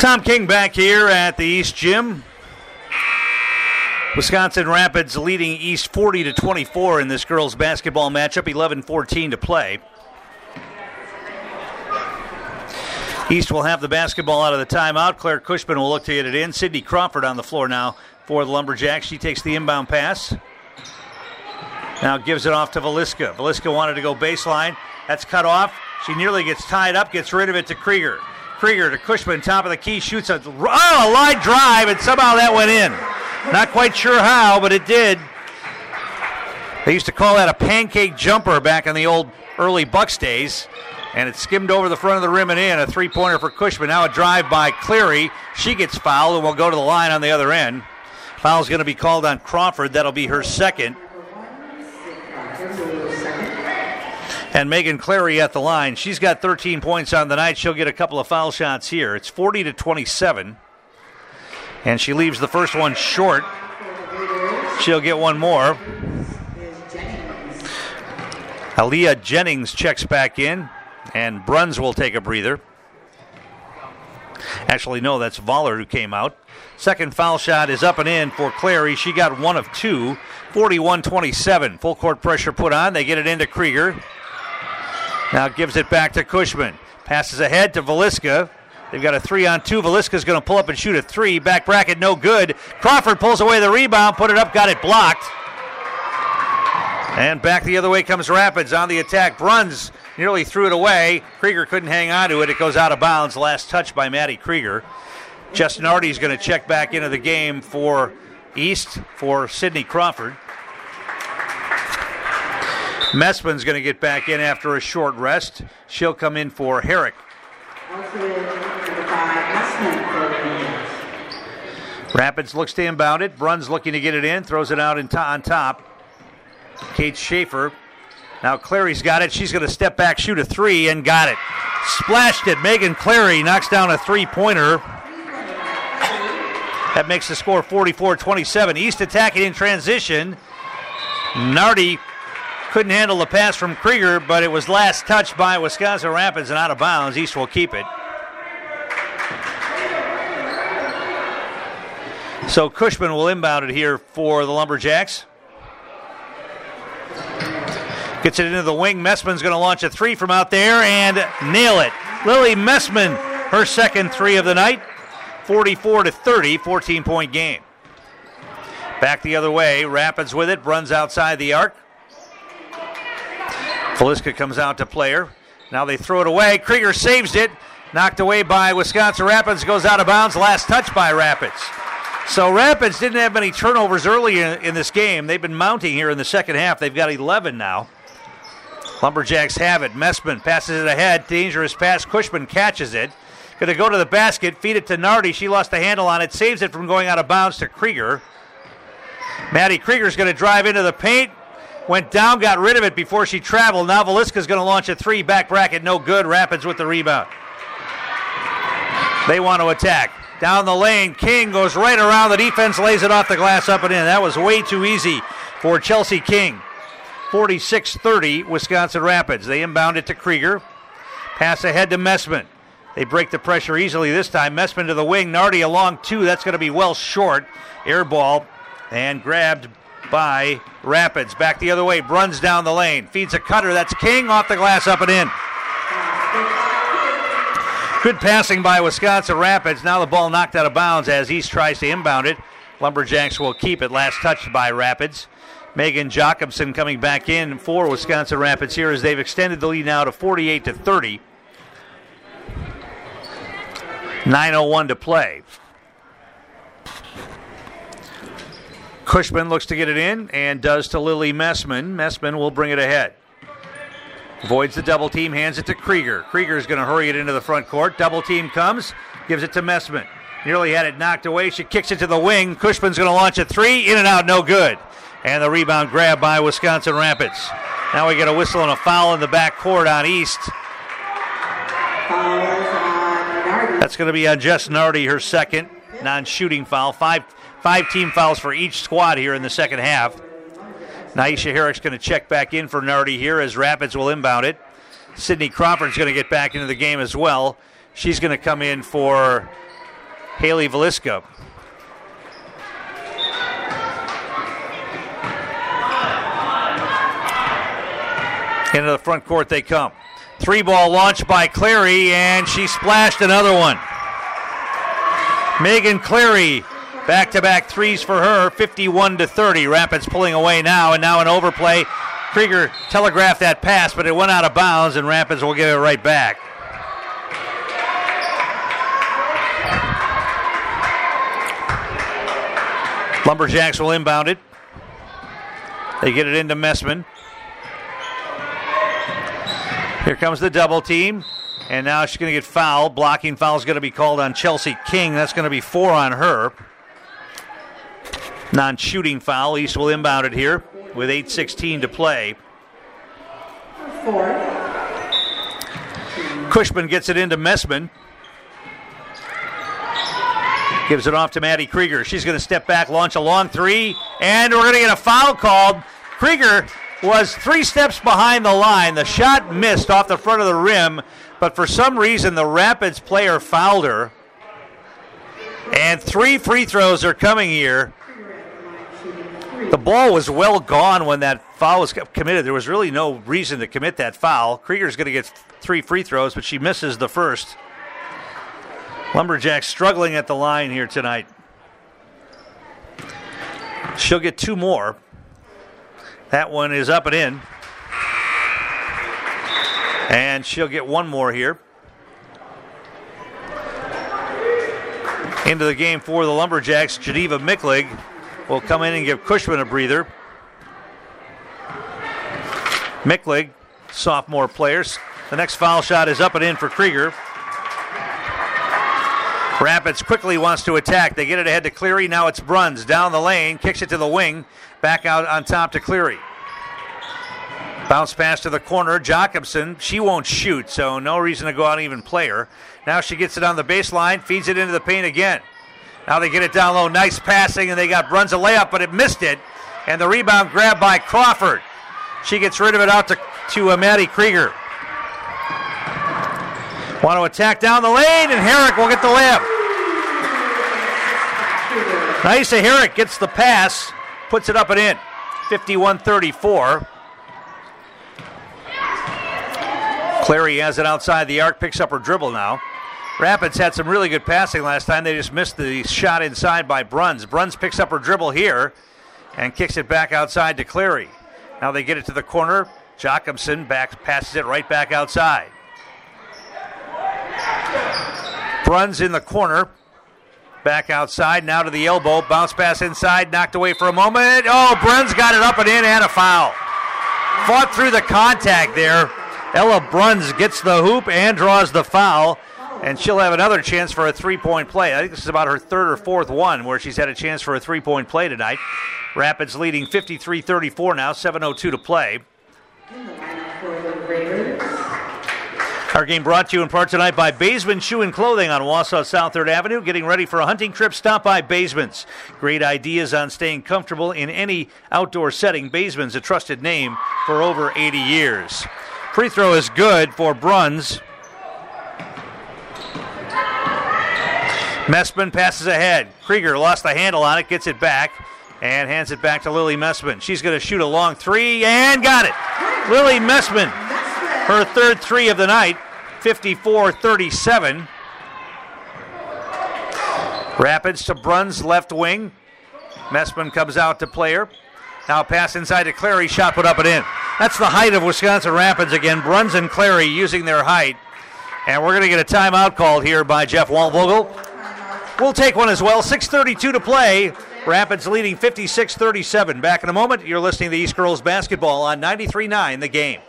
Tom King back here at the East Gym. Wisconsin Rapids leading East 40 to 24 in this girls basketball matchup, 11-14 to play. East will have the basketball out of the timeout. Claire Cushman will look to get it in. Sydney Crawford on the floor now for the Lumberjacks. She takes the inbound pass. Now gives it off to Valiska. Valiska wanted to go baseline. That's cut off. She nearly gets tied up, gets rid of it to Krieger. Krieger to Cushman, top of the key, shoots a, oh, a line drive, and somehow that went in. Not quite sure how, but it did. They used to call that a pancake jumper back in the old early Bucks days. And it skimmed over the front of the rim and in. A three pointer for Cushman. Now a drive by Cleary. She gets fouled and will go to the line on the other end. Foul's going to be called on Crawford. That'll be her second. And Megan Clary at the line. She's got 13 points on the night. She'll get a couple of foul shots here. It's 40 to 27. And she leaves the first one short. She'll get one more. Aaliyah Jennings checks back in, and Bruns will take a breather. Actually, no, that's Voller who came out. Second foul shot is up and in for Clary. She got one of two. 41 27. Full court pressure put on. They get it into Krieger. Now gives it back to Cushman. Passes ahead to Valiska. They've got a three on two. Valiska's going to pull up and shoot a three. Back bracket, no good. Crawford pulls away the rebound, put it up, got it blocked. And back the other way comes Rapids on the attack. Bruns nearly threw it away. Krieger couldn't hang on to it. It goes out of bounds. Last touch by Maddie Krieger. Justin Artie is going to check back into the game for East for Sydney Crawford. Messman's going to get back in after a short rest. She'll come in for Herrick. Rapids looks to inbound it. Bruns looking to get it in, throws it out in on top. Kate Schaefer. Now Clary's got it. She's going to step back, shoot a three, and got it. Splashed it. Megan Clary knocks down a three pointer. That makes the score 44 27. East attacking in transition. Nardi couldn't handle the pass from Krieger, but it was last touched by Wisconsin Rapids and out of bounds. East will keep it. So Cushman will inbound it here for the Lumberjacks. Gets it into the wing. Messman's going to launch a three from out there and nail it. Lily Messman, her second three of the night. 44 to 30, 14 point game. Back the other way. Rapids with it. Runs outside the arc. Valiska comes out to player. Now they throw it away. Krieger saves it. Knocked away by Wisconsin Rapids. Goes out of bounds. Last touch by Rapids. So Rapids didn't have many turnovers early in, in, this game. They've been mounting here in the second half. They've got 11 now. Lumberjacks have it. Messman passes it ahead. Dangerous pass. Cushman catches it. Going to go to the basket, feed it to Nardi. She lost the handle on it. Saves it from going out of bounds to Krieger. Maddie Krieger's going to drive into the paint. Went down, got rid of it before she traveled. Now Valiska's going to launch a three. Back bracket, no good. Rapids with the rebound. They want to attack. Down the lane, King goes right around the defense, lays it off the glass up and in. That was way too easy for Chelsea King. 46 30, Wisconsin Rapids. They inbound it to Krieger. Pass ahead to Messman. They break the pressure easily this time. Messman to the wing. Nardi along two. That's going to be well short. Air ball and grabbed by Rapids. Back the other way. Runs down the lane. Feeds a cutter. That's King off the glass up and in. Good passing by Wisconsin Rapids. Now the ball knocked out of bounds as East tries to inbound it. Lumberjacks will keep it. Last touched by Rapids. Megan Jacobson coming back in for Wisconsin Rapids here as they've extended the lead now to 48 to 30. 9.01 to play. Cushman looks to get it in and does to Lily Messman. Messman will bring it ahead. Avoids the double team, hands it to Krieger. Krieger is going to hurry it into the front court. Double team comes, gives it to Messman. Nearly had it knocked away. She kicks it to the wing. Cushman's going to launch a three. In and out, no good. And the rebound grab by Wisconsin Rapids. Now we get a whistle and a foul in the back court on East. That's going to be on Jess Nardi, her second non-shooting foul. Five, five team fouls for each squad here in the second half. Naisha Herrick's going to check back in for Nardi here as Rapids will inbound it. Sydney Crawford's going to get back into the game as well. She's going to come in for Haley Valiska. Into the front court they come. Three ball launch by Clary, and she splashed another one. Megan Clary, back to back threes for her, 51 to 30. Rapids pulling away now, and now an overplay. Krieger telegraphed that pass, but it went out of bounds, and Rapids will give it right back. Lumberjacks will inbound it. They get it into Messman. Here comes the double team. And now she's going to get fouled. Blocking foul is going to be called on Chelsea King. That's going to be four on her. Non shooting foul. East will inbound it here with 8.16 to play. Four. Cushman gets it into Messman. Gives it off to Maddie Krieger. She's going to step back, launch a long three, and we're going to get a foul called. Krieger was three steps behind the line. The shot missed off the front of the rim, but for some reason the Rapids player fouled her. And three free throws are coming here. The ball was well gone when that foul was committed. There was really no reason to commit that foul. Krieger's going to get three free throws, but she misses the first. Lumberjacks struggling at the line here tonight. She'll get two more. That one is up and in. And she'll get one more here. Into the game for the Lumberjacks, Geneva Micklig will come in and give Cushman a breather. Micklig, sophomore players. The next foul shot is up and in for Krieger. Rapids quickly wants to attack. They get it ahead to Cleary. Now it's Bruns down the lane, kicks it to the wing, back out on top to Cleary. Bounce pass to the corner. Jacobson, she won't shoot, so no reason to go out and even play her. Now she gets it on the baseline, feeds it into the paint again. Now they get it down low. Nice passing, and they got Bruns a layup, but it missed it. And the rebound grabbed by Crawford. She gets rid of it out to, to uh, Maddie Krieger. Want to attack down the lane, and Herrick will get the layup. Nysa Herrick gets the pass, puts it up and in. 51 34. Clary has it outside the arc, picks up her dribble now. Rapids had some really good passing last time. They just missed the shot inside by Bruns. Bruns picks up her dribble here and kicks it back outside to Clary. Now they get it to the corner. Jacobson back passes it right back outside. Bruns in the corner. Back outside, now to the elbow. Bounce pass inside, knocked away for a moment. Oh, Bruns got it up and in and a foul. Fought through the contact there. Ella Bruns gets the hoop and draws the foul. And she'll have another chance for a three point play. I think this is about her third or fourth one where she's had a chance for a three point play tonight. Rapids leading 53 34 now, 7.02 to play. Our game brought to you in part tonight by Baseman Shoe and Clothing on Wausau South 3rd Avenue. Getting ready for a hunting trip? Stop by Baseman's. Great ideas on staying comfortable in any outdoor setting. Baseman's a trusted name for over 80 years. Free throw is good for Bruns. Messman passes ahead. Krieger lost the handle on it, gets it back, and hands it back to Lily Messman. She's going to shoot a long three and got it. Lily Messman her third three of the night, 54 37. Rapids to Bruns, left wing. Messman comes out to player. Now pass inside to Clary, shot put up and in. That's the height of Wisconsin Rapids again. Bruns and Clary using their height. And we're going to get a timeout called here by Jeff Waldvogel. We'll take one as well. 6.32 to play. Rapids leading 56 37. Back in a moment. You're listening to East Girls Basketball on 93 9, the game.